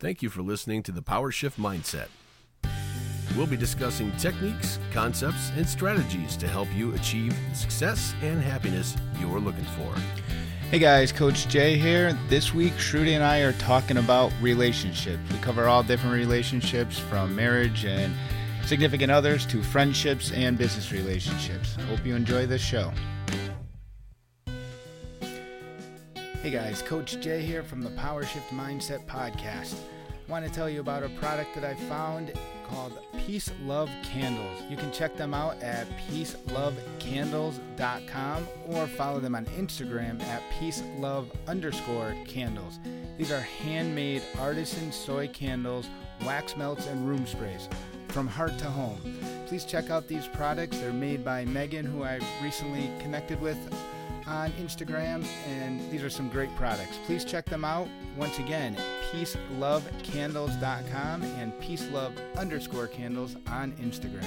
Thank you for listening to the Power Shift Mindset. We'll be discussing techniques, concepts, and strategies to help you achieve the success and happiness you're looking for. Hey guys, Coach Jay here. This week, Shruti and I are talking about relationships. We cover all different relationships from marriage and significant others to friendships and business relationships. Hope you enjoy this show. Hey guys, Coach Jay here from the Power Shift Mindset Podcast. I want to tell you about a product that I found called Peace Love Candles. You can check them out at peacelovecandles.com or follow them on Instagram at peacelove underscore candles. These are handmade artisan soy candles, wax melts, and room sprays from heart to home. Please check out these products. They're made by Megan, who I recently connected with on Instagram, and these are some great products. Please check them out. Once again, peacelovecandles.com and peacelove underscore candles on Instagram.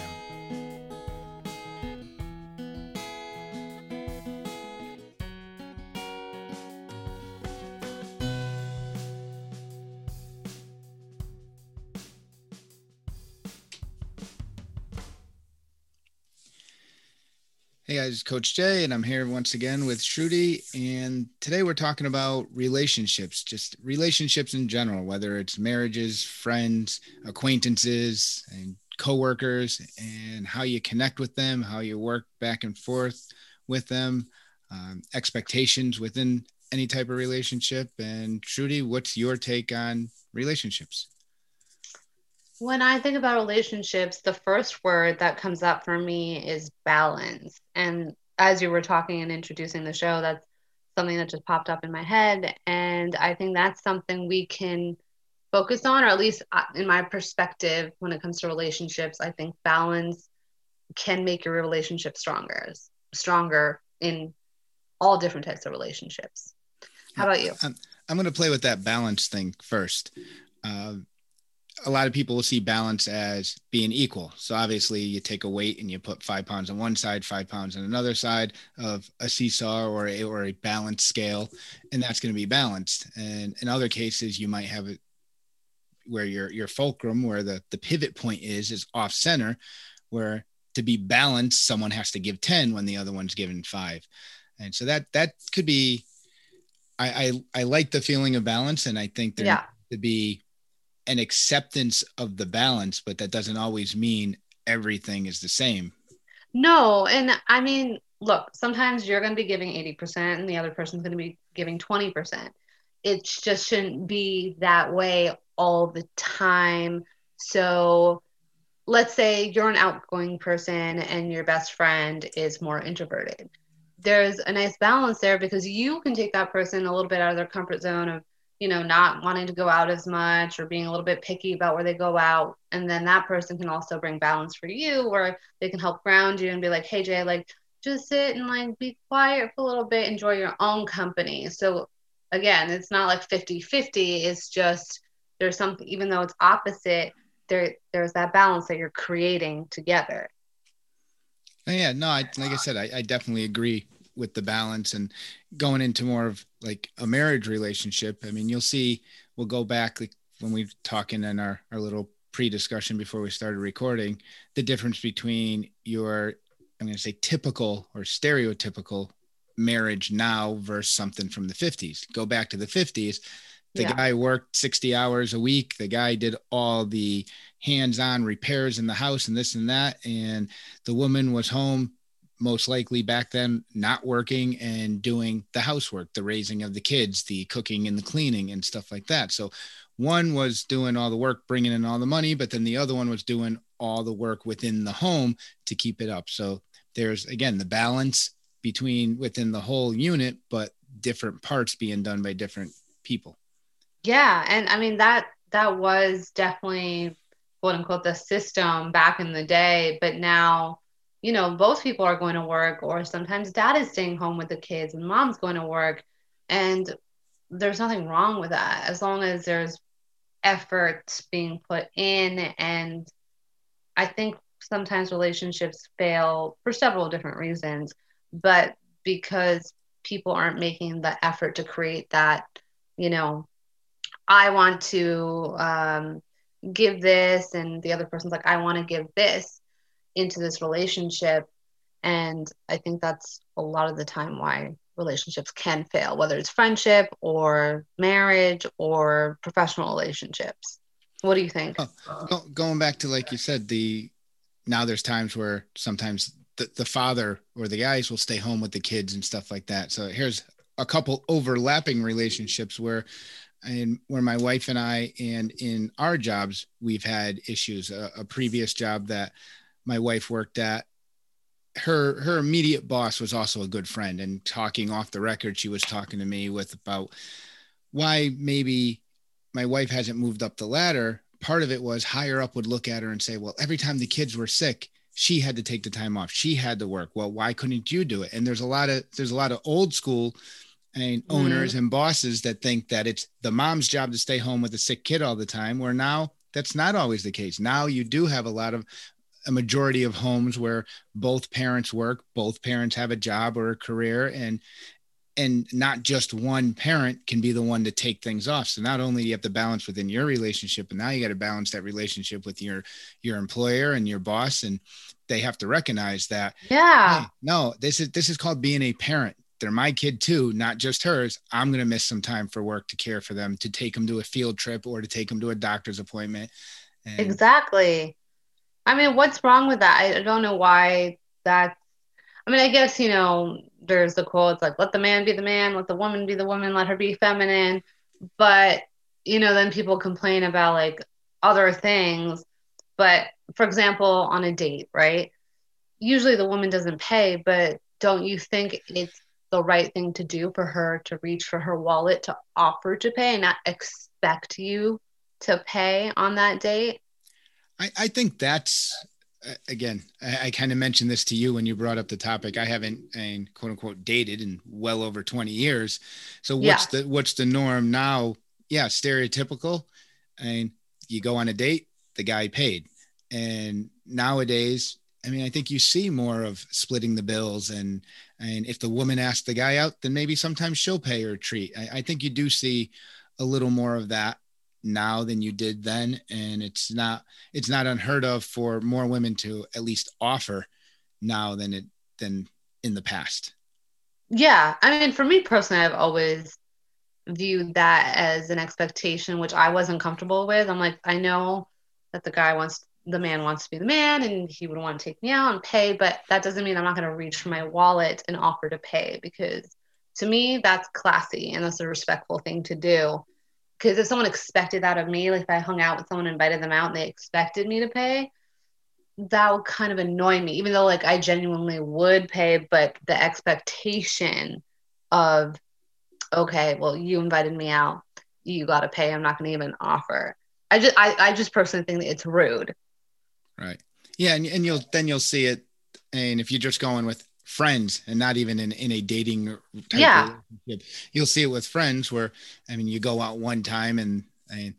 Hey guys, Coach Jay, and I'm here once again with Shruti. And today we're talking about relationships, just relationships in general, whether it's marriages, friends, acquaintances, and coworkers, and how you connect with them, how you work back and forth with them, um, expectations within any type of relationship. And Shruti, what's your take on relationships? When I think about relationships, the first word that comes up for me is balance. And as you were talking and introducing the show, that's something that just popped up in my head. And I think that's something we can focus on, or at least uh, in my perspective, when it comes to relationships, I think balance can make your relationship stronger, stronger in all different types of relationships. How about you? I'm, I'm going to play with that balance thing first. Uh, a lot of people will see balance as being equal. So obviously, you take a weight and you put five pounds on one side, five pounds on another side of a seesaw or a or a balance scale, and that's going to be balanced. And in other cases, you might have it where your your fulcrum, where the the pivot point is, is off center, where to be balanced, someone has to give ten when the other one's given five, and so that that could be. I I, I like the feeling of balance, and I think there yeah. to be an acceptance of the balance, but that doesn't always mean everything is the same. No, and I mean, look, sometimes you're going to be giving 80% and the other person's going to be giving 20%. It just shouldn't be that way all the time. So, let's say you're an outgoing person and your best friend is more introverted. There's a nice balance there because you can take that person a little bit out of their comfort zone of you know, not wanting to go out as much or being a little bit picky about where they go out. And then that person can also bring balance for you, or they can help ground you and be like, hey, Jay, like, just sit and like be quiet for a little bit, enjoy your own company. So, again, it's not like 50 50, it's just there's something, even though it's opposite, there there's that balance that you're creating together. Oh, yeah, no, I, like I said, I, I definitely agree with the balance and going into more of like a marriage relationship. I mean you'll see we'll go back like when we are talking in our, our little pre-discussion before we started recording the difference between your i'm going to say typical or stereotypical marriage now versus something from the 50s go back to the 50s the yeah. guy worked 60 hours a week. The guy did all the hands-on repairs in the house and this and that. And the woman was home most likely back then not working and doing the housework, the raising of the kids, the cooking and the cleaning and stuff like that. So one was doing all the work, bringing in all the money, but then the other one was doing all the work within the home to keep it up. So there's again the balance between within the whole unit, but different parts being done by different people. Yeah. And I mean, that, that was definitely quote unquote the system back in the day, but now you know, both people are going to work, or sometimes dad is staying home with the kids and mom's going to work. And there's nothing wrong with that as long as there's effort being put in. And I think sometimes relationships fail for several different reasons, but because people aren't making the effort to create that, you know, I want to um, give this, and the other person's like, I want to give this into this relationship. And I think that's a lot of the time why relationships can fail, whether it's friendship or marriage or professional relationships. What do you think? Oh, going back to like you said, the now there's times where sometimes the, the father or the guys will stay home with the kids and stuff like that. So here's a couple overlapping relationships where and where my wife and I and in our jobs we've had issues. A, a previous job that my wife worked at her her immediate boss was also a good friend. And talking off the record she was talking to me with about why maybe my wife hasn't moved up the ladder. Part of it was higher up would look at her and say well every time the kids were sick she had to take the time off. She had to work. Well why couldn't you do it? And there's a lot of there's a lot of old school and owners mm. and bosses that think that it's the mom's job to stay home with a sick kid all the time where now that's not always the case. Now you do have a lot of a majority of homes where both parents work, both parents have a job or a career, and and not just one parent can be the one to take things off. So not only do you have to balance within your relationship, but now you got to balance that relationship with your your employer and your boss, and they have to recognize that. Yeah. Hey, no, this is this is called being a parent. They're my kid too, not just hers. I'm gonna miss some time for work to care for them, to take them to a field trip or to take them to a doctor's appointment. And exactly. I mean, what's wrong with that? I don't know why that's. I mean, I guess you know, there's the quote it's like, "Let the man be the man, let the woman be the woman, let her be feminine." But you know, then people complain about like other things. But for example, on a date, right? Usually the woman doesn't pay, but don't you think it's the right thing to do for her to reach for her wallet to offer to pay and not expect you to pay on that date? I, I think that's uh, again, I, I kind of mentioned this to you when you brought up the topic. I haven't, and quote unquote, dated in well over 20 years. So what's yeah. the what's the norm now? Yeah, stereotypical. I And you go on a date, the guy paid. And nowadays, I mean, I think you see more of splitting the bills, and and if the woman asks the guy out, then maybe sometimes she'll pay her treat. I, I think you do see a little more of that now than you did then and it's not it's not unheard of for more women to at least offer now than it than in the past. Yeah i mean for me personally i've always viewed that as an expectation which i wasn't comfortable with. I'm like i know that the guy wants the man wants to be the man and he would want to take me out and pay but that doesn't mean i'm not going to reach for my wallet and offer to pay because to me that's classy and that's a respectful thing to do because if someone expected that of me, like if I hung out with someone, invited them out, and they expected me to pay, that would kind of annoy me. Even though like I genuinely would pay, but the expectation of, okay, well you invited me out, you got to pay. I'm not going to even offer. I just I, I just personally think that it's rude. Right. Yeah, and, and you'll then you'll see it, and if you're just going with friends and not even in, in a dating yeah. You'll see it with friends where, I mean, you go out one time and I mean,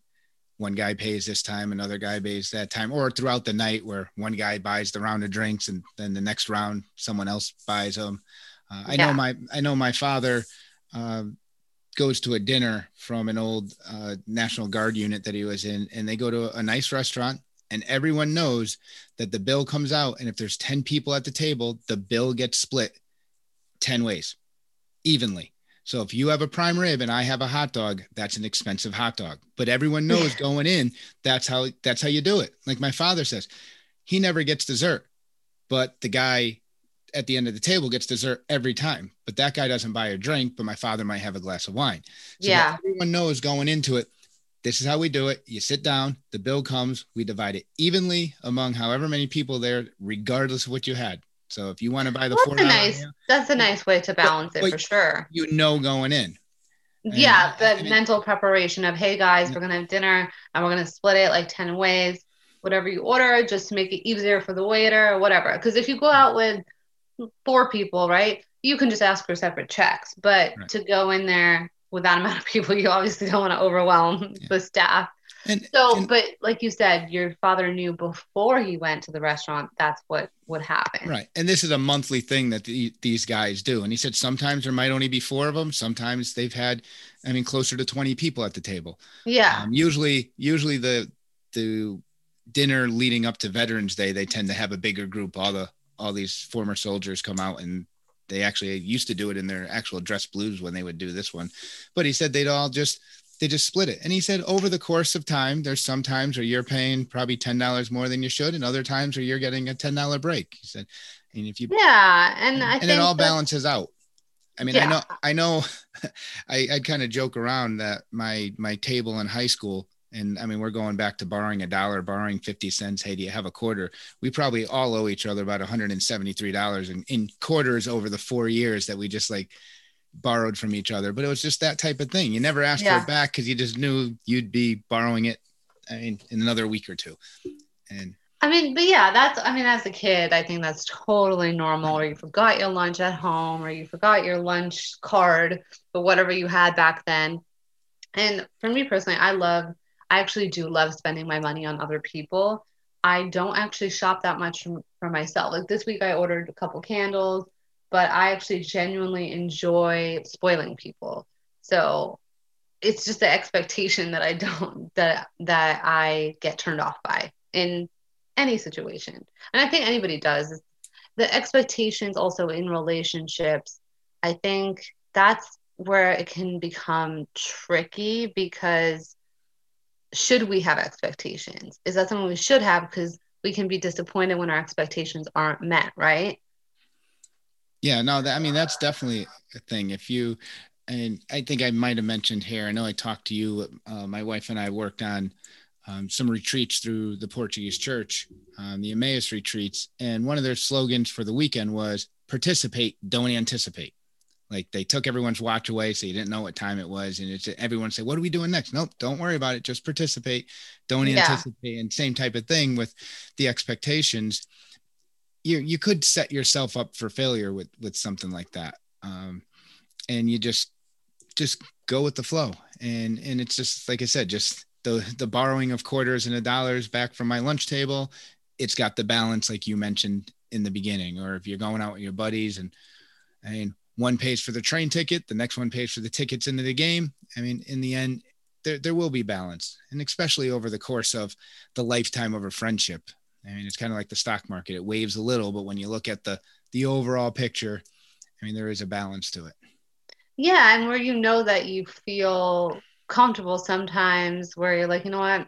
one guy pays this time, another guy pays that time, or throughout the night where one guy buys the round of drinks and then the next round someone else buys them. Uh, I yeah. know my I know my father uh, goes to a dinner from an old uh, National Guard unit that he was in, and they go to a nice restaurant and everyone knows that the bill comes out and if there's 10 people at the table the bill gets split 10 ways evenly. So if you have a prime rib and i have a hot dog that's an expensive hot dog. But everyone knows going in that's how that's how you do it. Like my father says he never gets dessert but the guy at the end of the table gets dessert every time. But that guy doesn't buy a drink but my father might have a glass of wine. So yeah. everyone knows going into it this is how we do it. You sit down, the bill comes, we divide it evenly among however many people there, regardless of what you had. So if you want to buy the a nice meal, that's a nice way to balance but, it for sure. You know going in. And yeah, the mean, mental preparation of hey guys, we're gonna have dinner and we're gonna split it like 10 ways, whatever you order, just to make it easier for the waiter or whatever. Because if you go out with four people, right, you can just ask for separate checks. But right. to go in there with that amount of people, you obviously don't want to overwhelm yeah. the staff. And So, and- but like you said, your father knew before he went to the restaurant that's what would happen. Right. And this is a monthly thing that the, these guys do. And he said sometimes there might only be four of them. Sometimes they've had, I mean, closer to 20 people at the table. Yeah. Um, usually, usually the, the dinner leading up to Veterans Day, they tend to have a bigger group. All the, all these former soldiers come out and they actually used to do it in their actual dress blues when they would do this one. But he said they'd all just, they just split it. And he said over the course of time, there's some times where you're paying probably $10 more than you should, and other times where you're getting a $10 break. He said, and if you yeah. And I and it all balances out. I mean, I know, I know, I, I kind of joke around that my my table in high school, and I mean, we're going back to borrowing a dollar, borrowing fifty cents. Hey, do you have a quarter? We probably all owe each other about one hundred and seventy three dollars in, in quarters over the four years that we just like borrowed from each other. But it was just that type of thing. You never asked for it back because you just knew you'd be borrowing it. I mean, in another week or two, and I mean, but yeah, that's, I mean, as a kid, I think that's totally normal. Or you forgot your lunch at home, or you forgot your lunch card, but whatever you had back then. And for me personally, I love, I actually do love spending my money on other people. I don't actually shop that much for, myself. Like this week, I ordered a couple candles, but I actually genuinely enjoy spoiling people. So it's just the expectation that I don't, that, that I get turned off by in any situation. And I think anybody does. The expectations also in relationships, I think that's where it can become tricky because should we have expectations? Is that something we should have? Because we can be disappointed when our expectations aren't met, right? Yeah, no, that, I mean, that's definitely a thing. If you, and I think I might have mentioned here, I know I talked to you, uh, my wife and I worked on um, some retreats through the Portuguese church, um, the Emmaus retreats. And one of their slogans for the weekend was participate, don't anticipate. Like they took everyone's watch away, so you didn't know what time it was. And it's everyone said, What are we doing next? Nope, don't worry about it. Just participate, don't Yeah. anticipate. And same type of thing with the expectations you you could set yourself up for failure with with something like that um and you just just go with the flow and and it's just like i said just the the borrowing of quarters and a dollars back from my lunch table it's got the balance like you mentioned in the beginning or if you're going out with your buddies and i mean one pays for the train ticket the next one pays for the tickets into the game i mean in the end there, there will be balance and especially over the course of the lifetime of a friendship I mean, it's kind of like the stock market. It waves a little, but when you look at the the overall picture, I mean, there is a balance to it. Yeah, and where you know that you feel comfortable sometimes where you're like, you know what,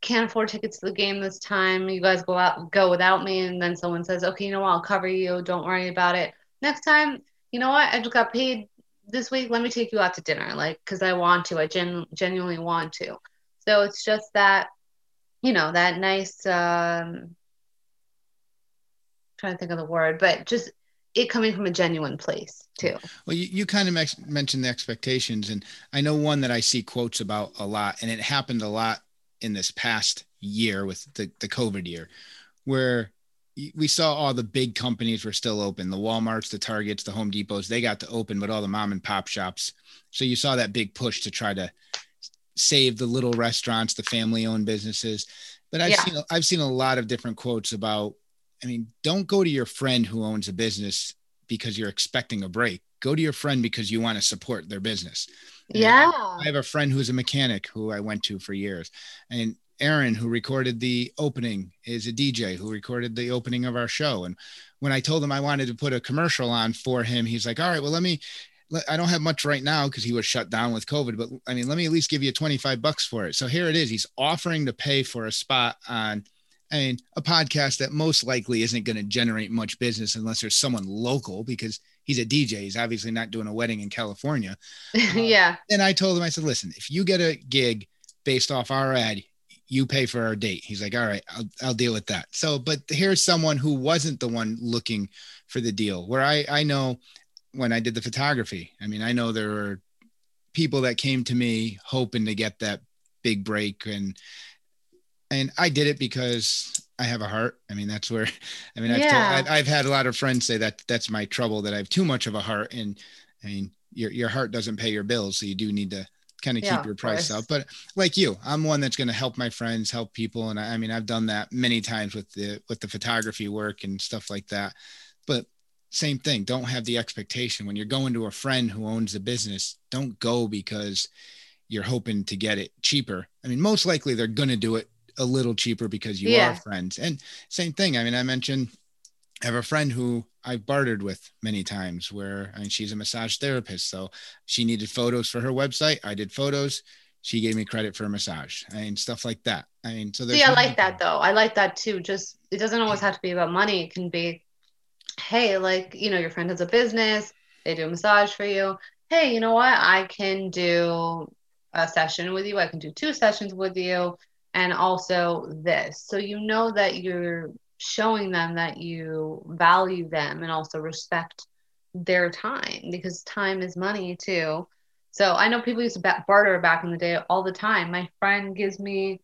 can't afford tickets to the game this time. You guys go out go without me, and then someone says, Okay, you know what, I'll cover you, don't worry about it. Next time, you know what, I just got paid this week, let me take you out to dinner, like because I want to, I gen- genuinely want to. So it's just that, you know, that nice um trying to think of the word, but just it coming from a genuine place too. Well, you, you kind of ex- mentioned the expectations, and I know one that I see quotes about a lot, and it happened a lot in this past year with the, the COVID year, where we saw all the big companies were still open the Walmarts, the Targets, the Home Depots, they got to open, but all the mom and pop shops. So you saw that big push to try to save the little restaurants, the family owned businesses. But I've Yeah. seen I've seen a lot of different quotes about I mean, don't go to your friend who owns a business because you're expecting a break. Go to your friend because you want to support their business. And Yeah. I have a friend who's a mechanic who I went to for years. And Aaron, who recorded the opening, is a DJ who recorded the opening of our show. And when I told him I wanted to put a commercial on for him, he's like, All right, well, let me. let- I don't have much right now because he was shut down with COVID, but I mean, let me at least give you 25 bucks for it. So here it is. He's offering to pay for a spot on I mean, a podcast that most likely isn't going to generate much business unless there's someone local because he's a DJ. He's obviously not doing a wedding in California. Um, yeah. And I told him, I said, listen, if you get a gig based off our ad, you pay for our date. He's like, all right, I'll, I'll deal with that. So, but here's someone who wasn't the one looking for the deal where I, I know when I did the photography, I mean, I know there were people that came to me hoping to get that big break and, and I did it because I have a heart. I mean, that's where, I mean, I've, Yeah. told, I've had a lot of friends say that that's my trouble, that I have too much of a heart. And I mean, your, your heart doesn't pay your bills. So you do need to kind of Yeah, keep your price up. But like you, I'm one that's going to help my friends, help people, and I, I mean, I've done that many times with the with the photography work and stuff like that. But same thing, don't have the expectation when you're going to a friend who owns a business. Don't go because you're hoping to get it cheaper. I mean, most likely they're going to do it a little cheaper because you Yeah. are friends. And same thing. I mean, I mentioned I have a friend who I've bartered with many times where I mean, she's a massage therapist. So she needed photos for her website. I did photos. She gave me credit for a massage I mean, stuff like that. I mean, so there's See, I like that though. I like that too. Just it doesn't always have to be about money. It can be, hey, like you know, your friend has a business, they do a massage for you. Hey, you know what? I can do a session with you. I can do two sessions with you, and also this. So you know that you're showing them that you value them and also respect their time because time is money too. So I know people used to ba- barter back in the day all the time. My friend gives me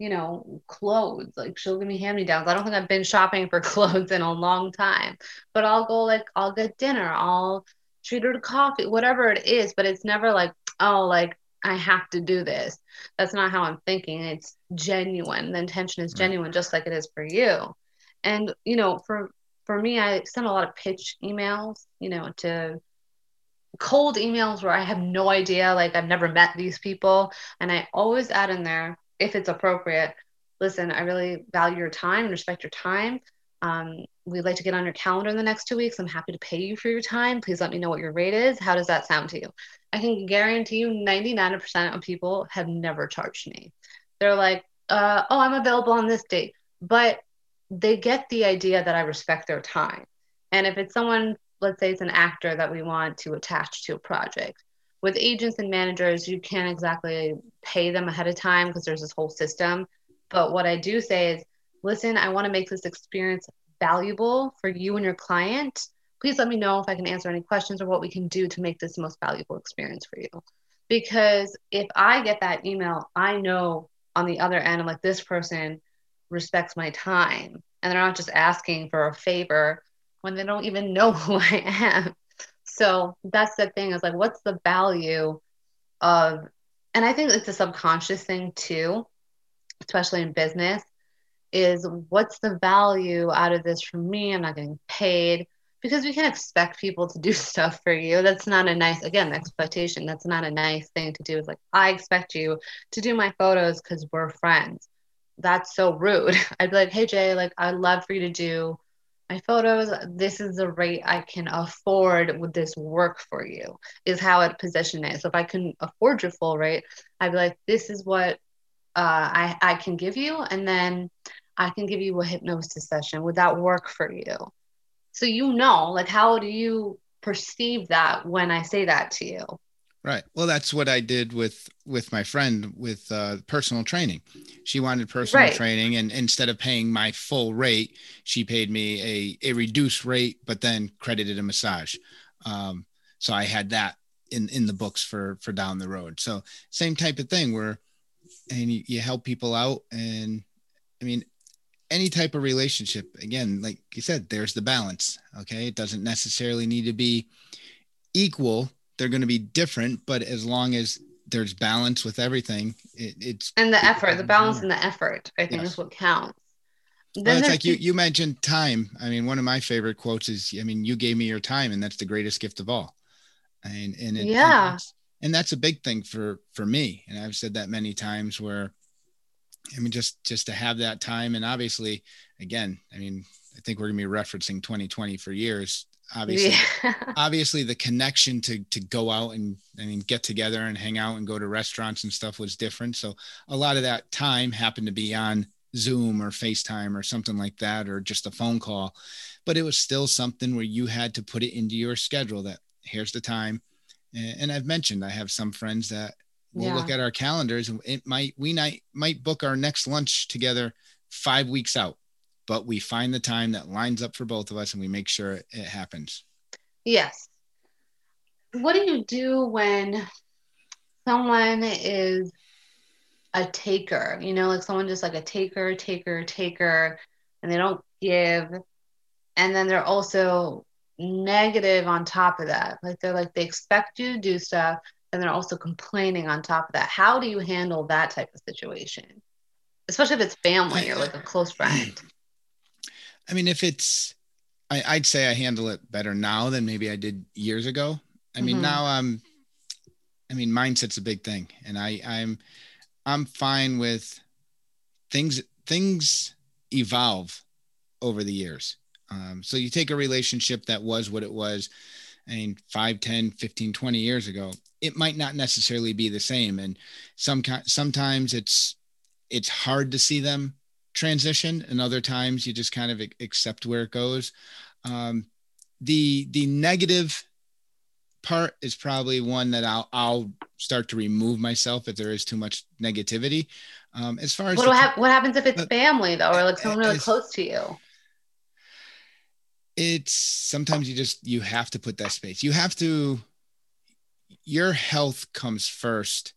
you know, clothes. Like she'll give me hand me downs. I don't think I've been shopping for clothes in a long time, but I'll go like, I'll get dinner, I'll treat her to coffee, whatever it is. But it's never like, oh, like I have to do this. That's not how I'm thinking. It's genuine. The intention is genuine, just like it is for you. And, you know, for, for me, I send a lot of pitch emails, you know, to cold emails where I have no idea, like I've never met these people. And I always add in there, if it's appropriate, listen, I really value your time and respect your time. Um, we'd like to get on your calendar in the next two weeks. I'm happy to pay you for your time. Please let me know what your rate is. How does that sound to you? I can guarantee you 99% of people have never charged me. They're like, uh, oh, I'm available on this date. But they get the idea that I respect their time. And if it's someone, let's say it's an actor that we want to attach to a project, with agents and managers, you can't exactly pay them ahead of time because there's this whole system. But what I do say is, listen, I want to make this experience valuable for you and your client. Please let me know if I can answer any questions or what we can do to make this the most valuable experience for you. Because if I get that email, I know on the other end, I'm like, this person respects my time. And they're not just asking for a favor when they don't even know who I am. So that's the thing is like, what's the value of, and I think it's a subconscious thing too, especially in business, is what's the value out of this for me? I'm not getting paid because we can expect people to do stuff for you. That's not a nice, again, expectation. That's not a nice thing to do. It's like, I expect you to do my photos because we're friends. That's so rude. I'd be like, hey, Jay, like, I'd love for you to do my photos. This is the rate I can afford. Would this work for you? Is how I'd position it. So if I can afford your full rate, I'd be like, this is what uh, I, I can give you. And then I can give you a hypnosis session. Would that work for you? So you know, like, how do you perceive that when I say that to you? Right. Well, that's what I did with with my friend with uh, personal training. She wanted personal Right. training, and instead of paying my full rate, she paid me a a reduced rate, but then credited a massage. Um, so I had that in in the books for for down the road. So same type of thing where, and you, you help people out, and I mean, any type of relationship. Again, like you said, there's the balance. Okay, it doesn't necessarily need to be equal they're going to be different, but as long as there's balance with everything, it, it's And the effort, the balance matter. and the effort, I think Yes. is what counts. Then Well, it's like you you mentioned time. I mean, one of my favorite quotes is, I mean, you gave me your time, and that's the greatest gift of all. And and it, and Yeah. that's- and that's a big thing for for me. And I've said that many times. Where, I mean, just just to have that time, and obviously, again, I mean, I think we're gonna be referencing 2020 for years. Obviously, yeah. obviously the connection to to go out and I mean get together and hang out and go to restaurants and stuff was different. So a lot of that time happened to be on Zoom or FaceTime or something like that, or just a phone call. But it was still something where you had to put it into your schedule that here's the time. And, and I've mentioned I have some friends that will look at our calendars and it might we might might book our next lunch together five weeks out. But we find the time that lines up for both of us and we make sure it, happens. Yes. What do you do when someone is a taker? You know, like someone just like a taker, taker, taker, and they don't give. And then they're also negative on top of that. Like they're like, they expect you to do stuff. and they're also complaining on top of that. How do you handle that type of situation? Especially if it's family or like a close friend. I mean, if it's, I, would say I handle it better now than maybe I did years ago. I mean, mm-hmm. now I'm, I mean, mindset's a big thing, and I, I'm, I'm fine with things. Things evolve over the years. Um, so you take a relationship that was what it was, I mean, 5, 10, 15, 20 years ago, it might not necessarily be the same. And some sometimes it's it's hard to see them transition, and other times you just kind of accept where it goes. Um, the the negative part is probably one that I'll I'll start to remove myself if there is too much negativity. Um, as far as what, ha- what happens if it's uh, family though, or like someone really close to you? It's sometimes you just you have to put that space. You have to. Your health comes first,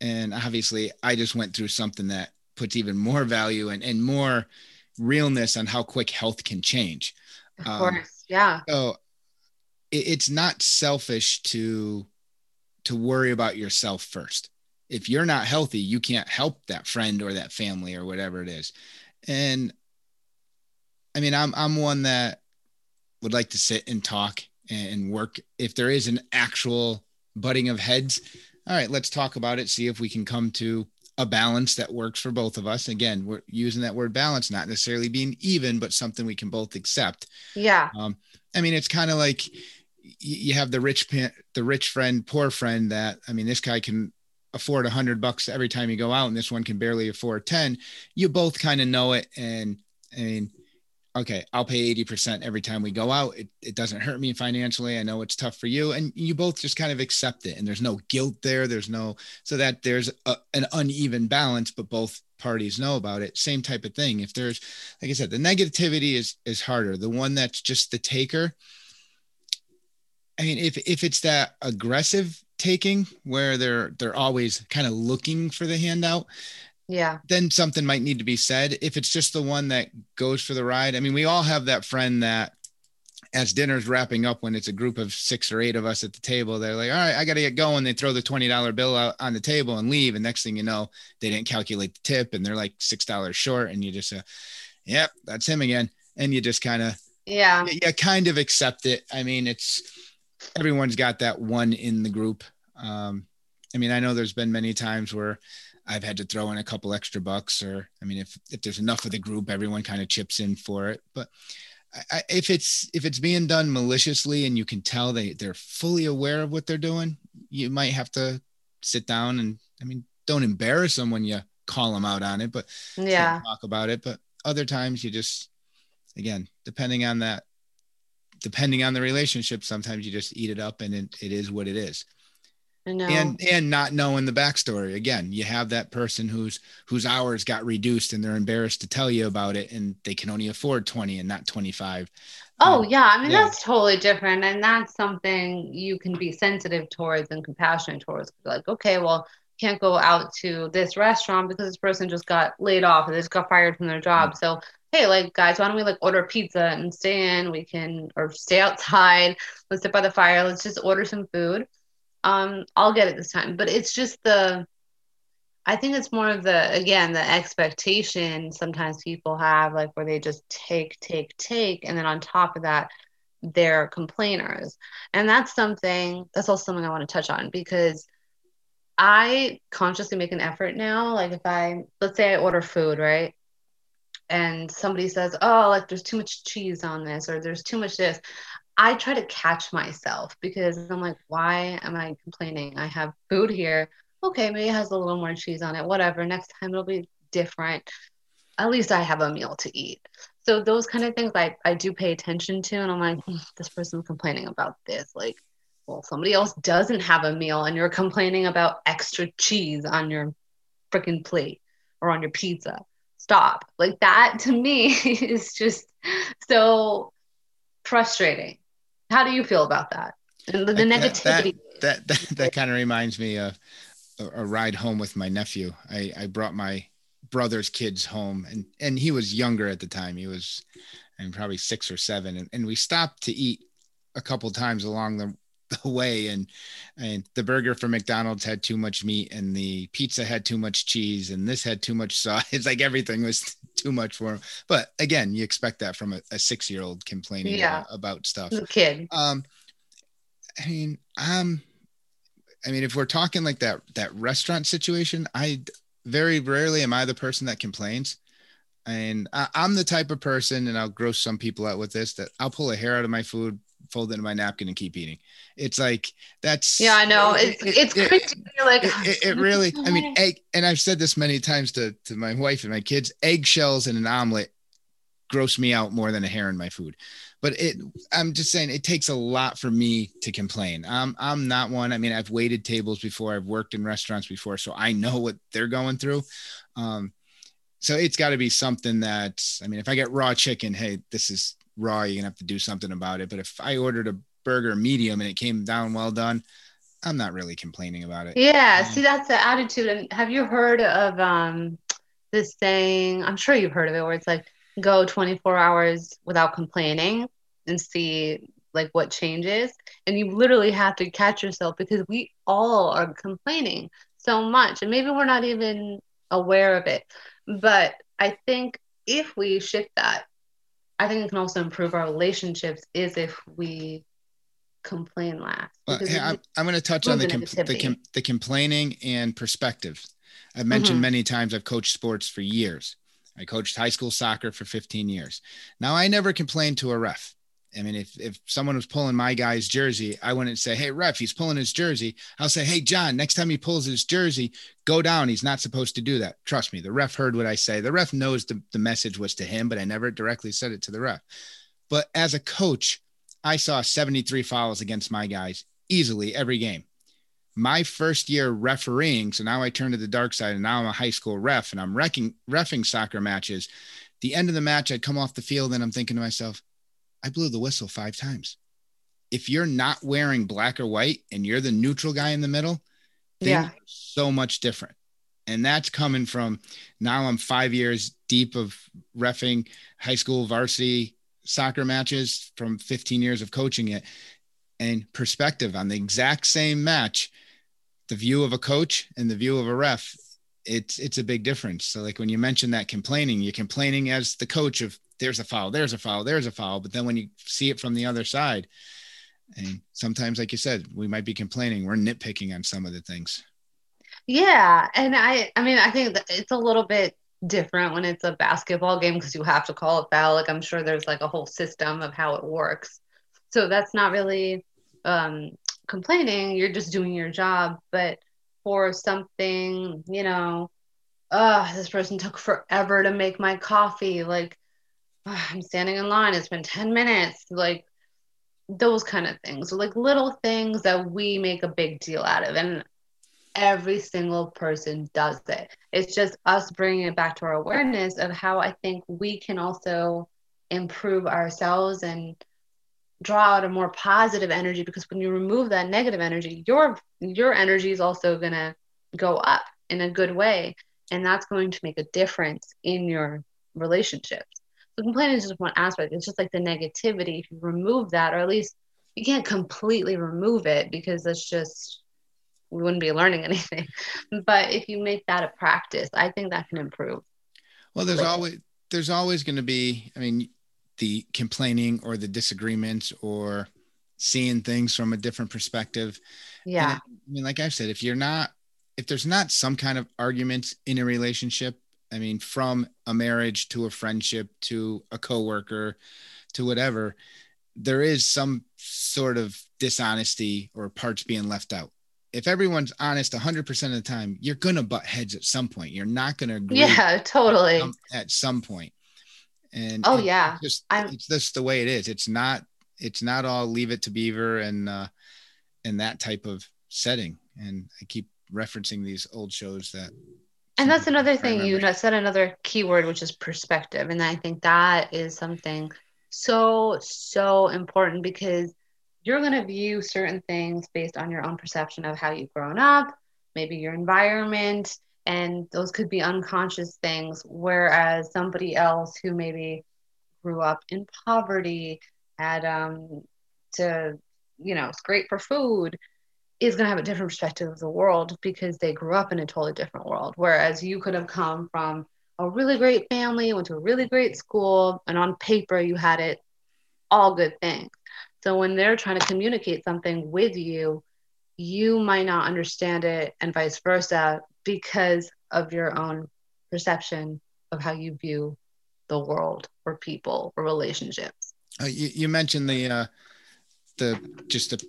and obviously, I just went through something that puts even more value and and more realness on how quick health can change. Of um, course, yeah. So it, it's not selfish to to worry about yourself first if you're not healthy, you can't help that friend or that family or whatever it is. And I mean, I'm I'm one that would like to sit and talk and work. If there is an actual butting of heads, all right, let's talk about it. See if we can come to a balance that works for both of us. Again, we're using that word balance, not necessarily being even, but something we can both accept. Yeah. Um, I mean, it's kind of like you have the rich the rich friend, poor friend. That I mean, this guy can afford a hundred bucks every time you go out and this one can barely afford 10 you both kind of know it and i mean okay i'll pay 80% every time we go out. It, it doesn't hurt me financially. I know it's tough for you. And you both just kind of accept it and there's no guilt there. There's no so that there's a, an uneven balance but both parties know about it. Same type of thing. If there's like i said the negativity is is harder. The one that's just the taker. I mean if if it's that aggressive taking where they're they're always kind of looking for the handout yeah. then something might need to be said. If it's just the one that goes for the ride i mean we all have that friend that as dinner's wrapping up when it's a group of six or eight of us at the table they're like all right i gotta get going. They throw the $20 bill out on the table and leave and next thing you know they didn't calculate the tip and they're like six dollars short and you just say yep that's him again and you just kind of yeah you kind of accept it. I mean it's everyone's got that one in the group. Um, I mean, I know there's been many times where I've had to throw in a couple extra bucks, or I mean, if if there's enough of the group, everyone kind of chips in for it. But I, if it's if it's being done maliciously and you can tell they they're fully aware of what they're doing, you might have to sit down and I mean, don't embarrass them when you call them out on it, but yeah, talk about it. But other times you just, again, depending on that depending on the relationship, sometimes you just eat it up and it, it is what it is. And and not knowing the backstory. Again, you have that person whose whose hours got reduced and they're embarrassed to tell you about it and they can only afford 20 and not 25. Oh um, yeah. I mean yeah. that's totally different. And that's something you can be sensitive towards and compassionate towards. Like, okay, well, can't go out to this restaurant because this person just got laid off or they just got fired from their job. Mm-hmm. So hey, like guys, why don't we like order pizza and stay in? We can or stay outside. Let's sit by the fire. Let's just order some food. Um, I'll get it this time. But it's just the I think it's more of the again the expectation sometimes people have like where they just take take take and then on top of that they're complainers and that's something that's also something I want to touch on because I consciously make an effort now like if I let's say I order food right and somebody says, oh, like there's too much cheese on this or there's too much this, I try to catch myself because I'm like, why am I complaining? I have food here. Okay, maybe it has a little more cheese on it. Whatever. Next time it'll be different. At least I have a meal to eat. So those kind of things I, I do pay attention to. And I'm like, mm, this person's complaining about this. Like, well, somebody else doesn't have a meal and you're complaining about extra cheese on your freaking plate or on your pizza stop. Like that to me is just so frustrating. How do you feel about that? And the, the negativity. That that, that, that kind of reminds me of a, a, ride home with my nephew. I, I brought my brother's kids home and, and he was younger at the time. He was and probably six or seven. And, and we stopped to eat a couple times along the, the way and and the burger from McDonald's had too much meat and the pizza had too much cheese and this had too much sauce. It's like everything was too much for him. But again, you expect that from a, a six year old complaining Yeah. about, stuff. a kid. Um, I mean, um, I mean, if we're talking like that that restaurant situation, I very rarely am I the person that complains. And I, I'm the type of person, and I'll gross some people out with this, that I'll pull a hair out of my food, fold it in my napkin, and keep eating. It's like that's Yeah, I know. it- It's it- it's it- crazy. You're like, it, it, it really i mean egg and i've said this many times to, to my wife and my kids eggshells in an omelet gross me out more than a hair in my food but it i'm just saying it takes a lot for me to complain i'm i'm not one i mean i've waited tables before i've worked in restaurants before so i know what they're going through um so it's got to be something that i mean if i get raw chicken hey this is raw you're gonna have to do something about it but if i ordered a burger medium and it came down well done i'm not really complaining about it Yeah, Um, see, that's the attitude. And have you heard of um this saying? I'm sure you've heard of it, where it's like go 24 hours without complaining and see like what changes. And you literally have to catch yourself because we all are complaining so much, and maybe we're not even aware of it. But I think if we shift that, I think it can also improve our relationships. Is if we complain less. Well, hey, I'm, I'm going to touch on the, the the, com- the complaining and perspective. I've mentioned Mhm. many times I've coached sports for years. I coached high school soccer for 15 years. Now, I never complained to a ref. I mean, if, if someone was pulling my guy's jersey, I wouldn't say, Hey, ref, he's pulling his jersey. I'll say, Hey, John, next time he pulls his jersey, go down. He's not supposed to do that. Trust me, the ref heard what I say. The ref knows the, the message was to him, but I never directly said it to the ref. But as a coach, I saw 73 fouls against my guys easily every game. My first year refereeing, so now I turn to the dark side and now I'm a high school ref and I'm wrecking, refing soccer matches. The end of the match, I'd come off the field and I'm thinking to myself, I blew the whistle five times. If you're not wearing black or white and you're the neutral guy in the middle, Yeah. are so much different. And that's coming from now I'm five years deep of refing high school varsity soccer matches from 15 years of coaching it and perspective on the exact same match the view of a coach and the view of a ref it's it's a big difference so like when you mention that complaining you're complaining as the coach of there's a foul there's a foul there's a foul. But then when you see it from the other side and sometimes like you said we might be complaining. We're nitpicking on some of the things. Yeah, and I I mean I think it's a little bit different when it's a basketball game because you have to call it foul. Like I'm sure there's like a whole system of how it works. So that's not really um complaining, you're just doing your job, but for something, you know, uh this person took forever to make my coffee, like "Ah, I'm standing in line, it's been 10 minutes, like those kind of things. Like little things that we make a big deal out of. And every single person does it. It's just us bringing it back to our awareness of how I think we can also improve ourselves and draw out a more positive energy because when you remove that negative energy your your energy is also going to go up in a good way and that's going to make a difference in your relationships so complaining is just one aspect it's just like the negativity if you remove that or at least you can't completely remove it because that's just we wouldn't be learning anything. But if you make that a practice, I think that can improve. Well, there's always there's always going to be. I mean, the complaining or the disagreements or seeing things from a different perspective. Yeah. I mean, like I've said, if you're not, if there's not some kind of arguments in a relationship, I mean, from a marriage to a friendship to a coworker to whatever, there is some sort of dishonesty or parts being left out. If everyone's honest 100% of the time, you're going to butt heads at some point. You're not going to agree Yeah, totally. some- at some point. And Oh, yeah. it's just I'm- it's just the way it is. It's not it's not all leave it to Beaver and uh and that type of setting. And I keep referencing these old shows that And that's another thing you said another keyword, which is perspective. And I think that is something so, so important because you're going to view certain things based on your own perception of how you've grown up, maybe your environment, and those could be unconscious things. Whereas somebody else who maybe grew up in poverty had um, to you know, it's great for food, is going to have a different perspective of the world because they grew up in a totally different world. Whereas you could have come from a really great family, went to a really great school, and on paper you had it all good things. So when they're trying to communicate something with you, you might not understand it and vice versa because of your own perception of how you view the world or people or relationships. Uh, you, you, mentioned the uh, the just the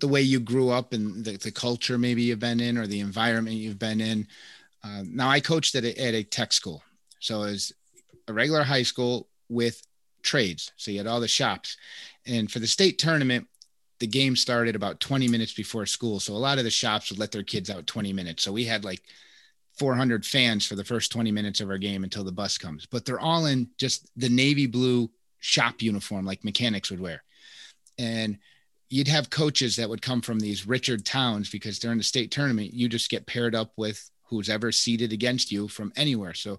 the way you grew up and the, the culture maybe you've been in or the environment you've been in. Uh, now I coached at a, at a tech school, so it was a regular high school with trades. So you had all the shops, and for the state tournament, the game started about 20 minutes before school. So a lot of the shops would let their kids out 20 minutes. So we had like 400 fans for the first 20 minutes of our game until the bus comes. But they're all in just the navy blue shop uniform like mechanics would wear. And you'd have coaches that would come from these richer towns because during the state tournament, you just get paired up with who's ever seeded against you from anywhere. So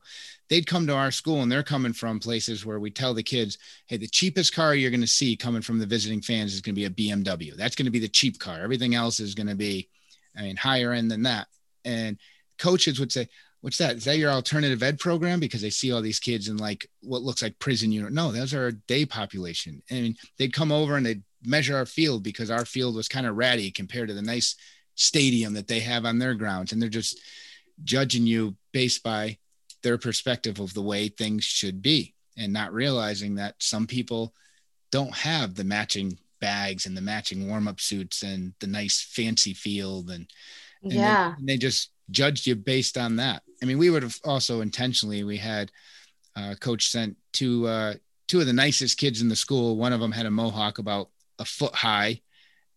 they'd come to our school and they're coming from places where we tell the kids, hey, the cheapest car you're going to see coming from the visiting fans is going to be a BMW. That's going to be the cheap car. Everything else is going to be, I mean, higher end than that. And coaches would say, what's that? Is that your alternative ed program? Because they see all these kids in like what looks like prison unit. No, those are our day population. And they'd come over and they'd measure our field because our field was kind of ratty compared to the nice stadium that they have on their grounds. And they're just judging you based by their perspective of the way things should be and not realizing that some people don't have the matching bags and the matching warm-up suits and the nice fancy field and, and yeah they, and they just judged you based on that. I mean, we would have also intentionally we had uh, coach sent two uh, two of the nicest kids in the school. One of them had a mohawk about a foot high,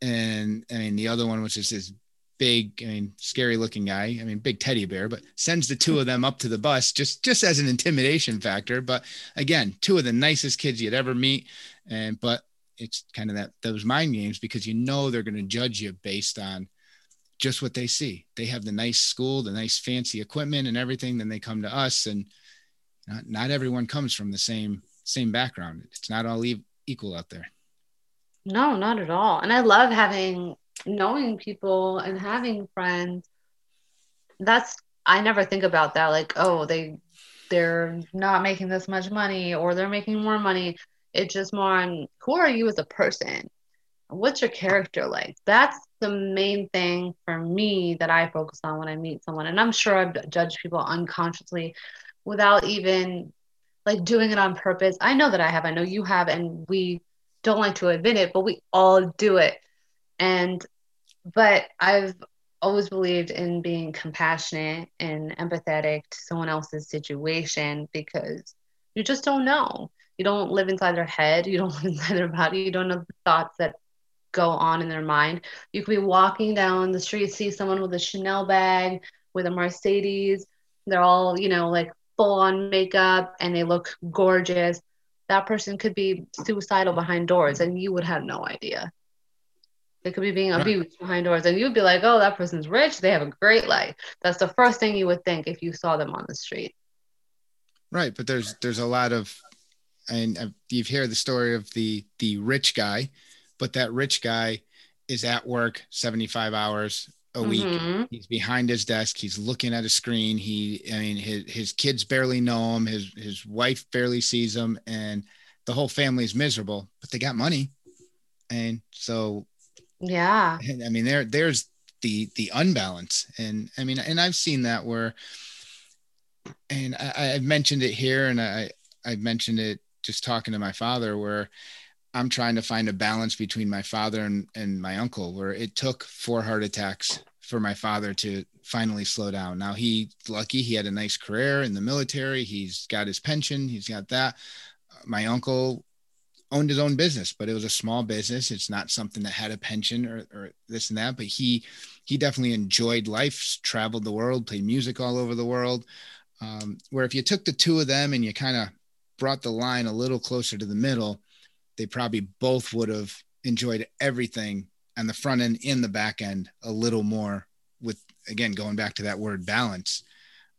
and I mean the other one was just this big, I mean, scary looking guy. I mean, big teddy bear, but sends the two of them up to the bus just just as an intimidation factor. But again, two of the nicest kids you'd ever meet, and but it's kind of that those mind games because you know they're going to judge you based on just what they see. They have the nice school, the nice fancy equipment and everything. Then they come to us and not, not everyone comes from the same, same background. It's not all e- equal out there. No, not at all. And I love having, knowing people and having friends. That's, I never think about that. Like, oh, they, they're not making this much money or they're making more money. It's just more on who are you as a person? What's your character like? That's the main thing for me that I focus on when I meet someone. And I'm sure I've judged people unconsciously without even like doing it on purpose. I know that I have, I know you have, and we don't like to admit it, but we all do it. And, but I've always believed in being compassionate and empathetic to someone else's situation because you just don't know. You don't live inside their head, you don't live inside their body, you don't know the thoughts that go on in their mind. You could be walking down the street, see someone with a Chanel bag, with a Mercedes. They're all, you know, like full on makeup and they look gorgeous. That person could be suicidal behind doors and you would have no idea. They could be being abused behind doors and you'd be like, oh, that person's rich. They have a great life. That's the first thing you would think if you saw them on the street. Right. But there's, there's a lot of, and uh, you've heard the story of the, the rich guy but that rich guy is at work 75 hours a week. Mm-hmm. He's behind his desk. He's looking at a screen. He, I mean, his, his kids barely know him. His, his wife barely sees him and the whole family is miserable, but they got money. And so, yeah, I mean, there, there's the, the unbalance. And I mean, and I've seen that where, and I, I've mentioned it here and I, I've mentioned it just talking to my father where I'm trying to find a balance between my father and, and my uncle, where it took four heart attacks for my father to finally slow down. Now he's lucky; he had a nice career in the military. He's got his pension. He's got that. My uncle owned his own business, but it was a small business. It's not something that had a pension or, or this and that. But he he definitely enjoyed life, traveled the world, played music all over the world. Um, where if you took the two of them and you kind of brought the line a little closer to the middle they probably both would have enjoyed everything on the front end in the back end a little more with again going back to that word balance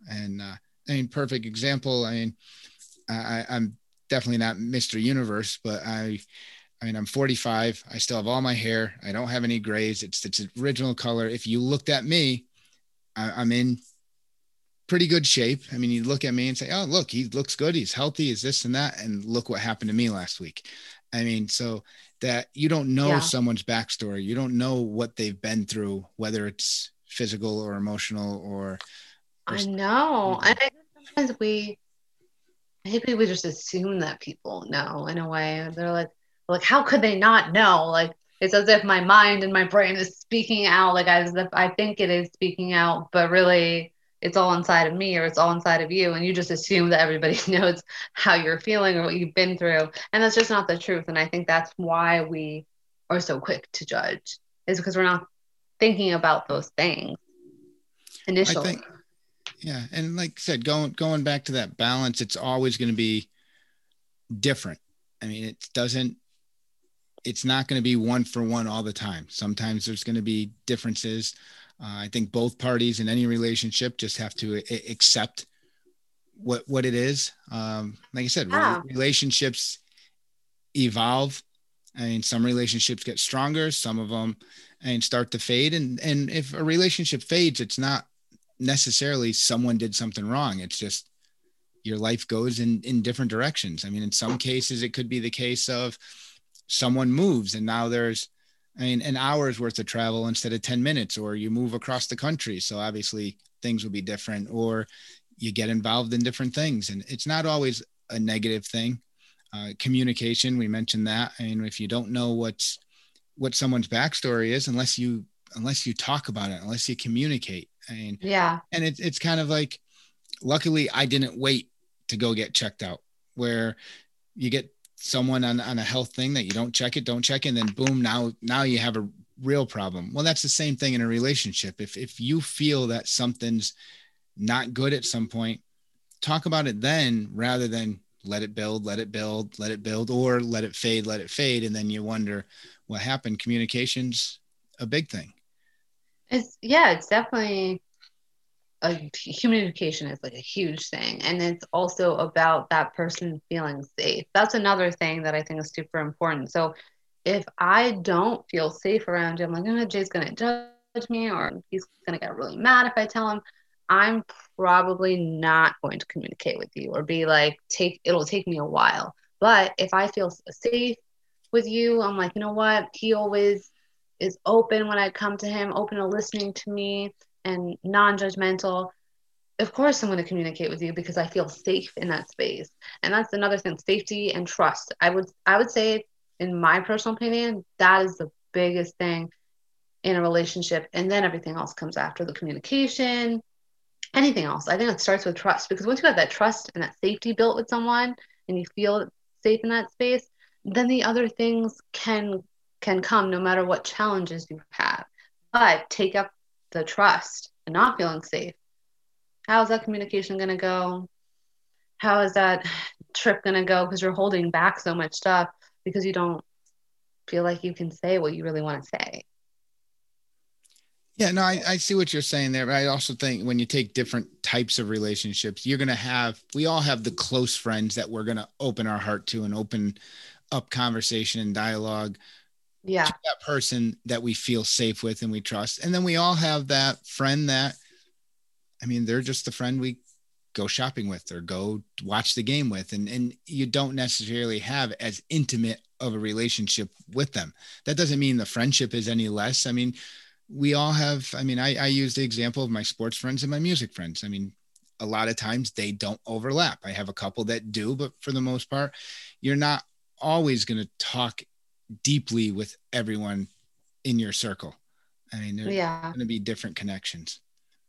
and uh, i mean perfect example i mean I, i'm definitely not mr universe but i I mean, I'm 45. I still have all my hair. I don't have any grays. It's its original color. If you looked at me, I, am in pretty good shape. I mean, you look at me and say, "Oh, look, he looks good. He's healthy. Is this and that?" And look what happened to me last week. I mean, so that you don't know yeah. someone's backstory. You don't know what they've been through, whether it's physical or emotional or. or I know. And I sometimes we, maybe we just assume that people know in a way. They're like, like, how could they not know? Like, it's as if my mind and my brain is speaking out, like as if I think it is speaking out, but really it's all inside of me or it's all inside of you and you just assume that everybody knows how you're feeling or what you've been through and that's just not the truth and i think that's why we are so quick to judge is because we're not thinking about those things initially. Think, yeah and like i said going going back to that balance it's always going to be different. I mean it doesn't it's not going to be one for one all the time. Sometimes there's going to be differences uh, I think both parties in any relationship just have to a- accept what what it is. Um, like I said, yeah. relationships evolve. I mean, some relationships get stronger, some of them and start to fade. And and if a relationship fades, it's not necessarily someone did something wrong. It's just your life goes in in different directions. I mean, in some cases, it could be the case of someone moves and now there's I mean, an hour's worth of travel instead of 10 minutes, or you move across the country. So obviously things will be different, or you get involved in different things. And it's not always a negative thing. Uh, communication, we mentioned that. I mean, if you don't know what's what someone's backstory is, unless you unless you talk about it, unless you communicate. I mean, yeah. And it's it's kind of like, luckily, I didn't wait to go get checked out. Where you get someone on, on a health thing that you don't check it, don't check it, and then boom, now now you have a real problem. Well, that's the same thing in a relationship. If if you feel that something's not good at some point, talk about it then rather than let it build, let it build, let it build, or let it fade, let it fade, and then you wonder what happened. Communication's a big thing. It's yeah, it's definitely a communication is like a huge thing and it's also about that person feeling safe. That's another thing that i think is super important. So if i don't feel safe around you i'm like oh jay's gonna judge me or he's gonna get really mad if i tell him i'm probably not going to communicate with you or be like take it'll take me a while. But if i feel safe with you i'm like you know what? He always is open when i come to him open to listening to me and non-judgmental of course i'm going to communicate with you because i feel safe in that space. And that's another thing safety and trust. I would i would say in my personal opinion that is the biggest thing in a relationship. And then everything else comes after the communication anything else. I think it starts with trust because once you have that trust and that safety built with someone and you feel safe in that space then the other things can can come no matter what challenges you have. But take up the trust and not feeling safe, how is that communication going to go? How is that trip going to go? Because you're holding back so much stuff because you don't feel like you can say what you really want to say. Yeah, no, I, I see what you're saying there. But I also think when you take different types of relationships, you're going to have, we all have the close friends that we're going to open our heart to and open up conversation and dialogue yeah. that person that we feel safe with and we trust. And then we all have that friend that i mean they're just the friend we go shopping with or go watch the game with. And and you don't necessarily have as intimate of a relationship with them. That doesn't mean the friendship is any less. I mean we all have i mean i, I use the example of my sports friends and my music friends. I mean a lot of times they don't overlap. I have a couple that do but for the most part you're not always going to talk deeply with everyone in your circle. I mean, there's yeah. going to be different connections.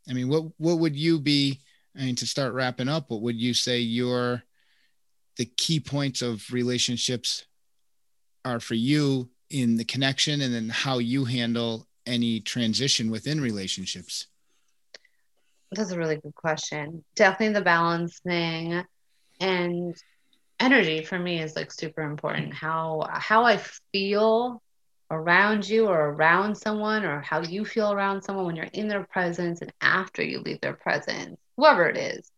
I mean, what what would you be? I mean, to start wrapping up, what would you say your the key points of relationships are for you in the connection, and then how you handle any transition within relationships? That's a really good question. Definitely the balance thing, and energy for me is like super important how how i feel around you or around someone or how you feel around someone when you're in their presence and after you leave their presence whoever it is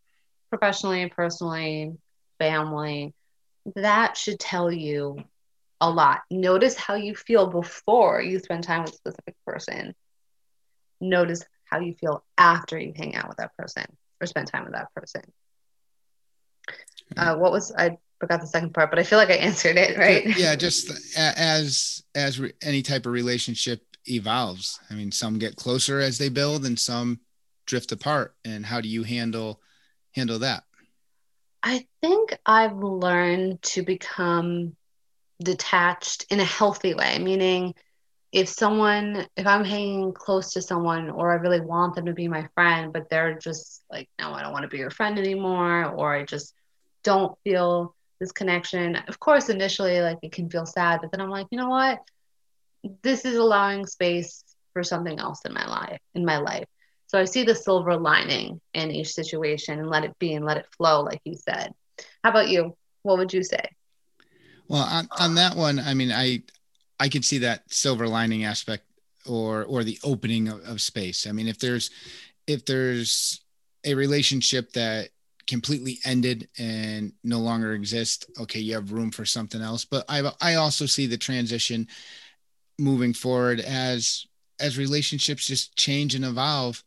professionally personally family that should tell you a lot. Notice how you feel before you spend time with a specific person. Notice how you feel after you hang out with that person or spend time with that person. Uh, what was I forgot the second part, but I feel like I answered it right. Yeah, just as as re- any type of relationship evolves. I mean, some get closer as they build, and some drift apart. And how do you handle handle that? I think I've learned to become detached in a healthy way, meaning if someone, if I'm hanging close to someone or I really want them to be my friend, but they're just like, no, I don't want to be your friend anymore, or I just don't feel this connection. Of course, initially, like it can feel sad, but then I'm like, you know what? This is allowing space for something else in my life, in my life. So I see the silver lining in each situation and let it be and let it flow, like you said. How about you? What would you say? Well, on, on that one, I mean, I I could see that silver lining aspect or or the opening of, of space. I mean, if there's if there's a relationship that completely ended and no longer exist, okay, you have room for something else. But I I also see the transition moving forward as as relationships just change and evolve.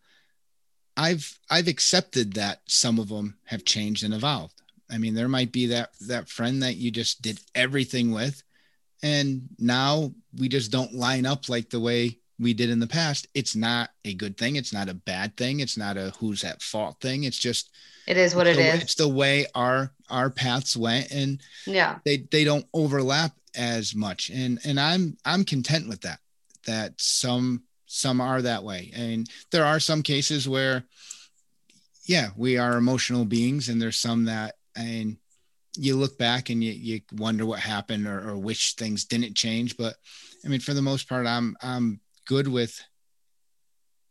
I've I've accepted that some of them have changed and evolved. I mean, there might be that that friend that you just did everything with, and now we just don't line up like the way we did in the past. It's not a good thing. It's not a bad thing. It's not a who's at fault thing. It's just it is what it the, is. It's the way our our paths went, and yeah, they they don't overlap as much. And and I'm I'm content with that. That some some are that way, and there are some cases where yeah, we are emotional beings, and there's some that and you look back and you, you wonder what happened or, or which things didn't change. But I mean, for the most part, I'm I'm good with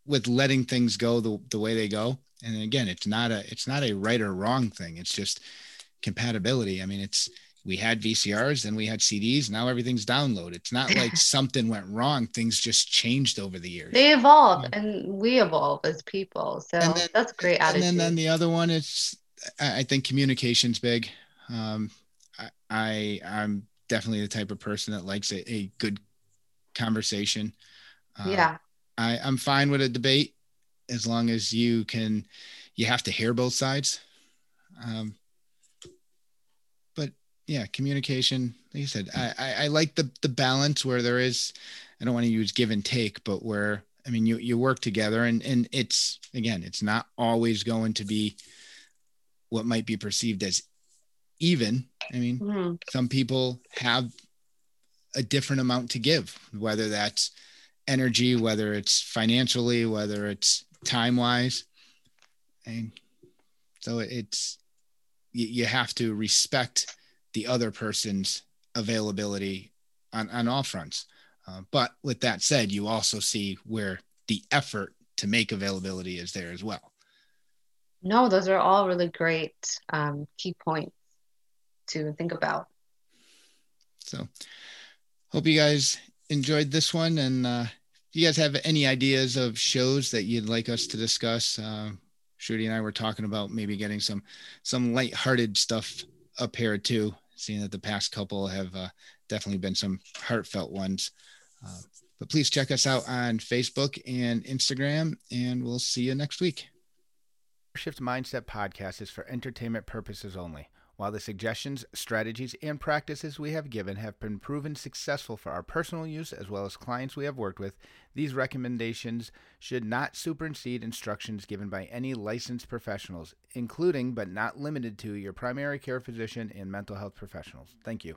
with letting things go the, the way they go. And again, it's not a it's not a right or wrong thing. It's just compatibility. I mean, it's we had VCRs, then we had CDs. Now everything's download It's not like something went wrong. Things just changed over the years. They evolve, yeah. and we evolve as people. So then, that's great attitude. And then, then the other one is I think communication's big. Um, I, I am definitely the type of person that likes a, a good conversation. Uh, yeah. I, I'm fine with a debate as long as you can. You have to hear both sides. Um, but yeah, communication. Like you said, I, I, I like the the balance where there is. I don't want to use give and take, but where I mean, you you work together, and and it's again, it's not always going to be what might be perceived as even. I mean, mm-hmm. some people have a different amount to give, whether that's energy, whether it's financially, whether it's time wise. And so it's, you, you have to respect the other person's availability on, on all fronts. Uh, but with that said, you also see where the effort to make availability is there as well. No, those are all really great um, key points to think about. So, hope you guys enjoyed this one. And uh, if you guys have any ideas of shows that you'd like us to discuss, uh, Shruti and I were talking about maybe getting some some light-hearted stuff up here too. Seeing that the past couple have uh, definitely been some heartfelt ones. Uh, but please check us out on Facebook and Instagram, and we'll see you next week. Shift Mindset podcast is for entertainment purposes only. While the suggestions, strategies, and practices we have given have been proven successful for our personal use as well as clients we have worked with, these recommendations should not supersede instructions given by any licensed professionals, including but not limited to your primary care physician and mental health professionals. Thank you.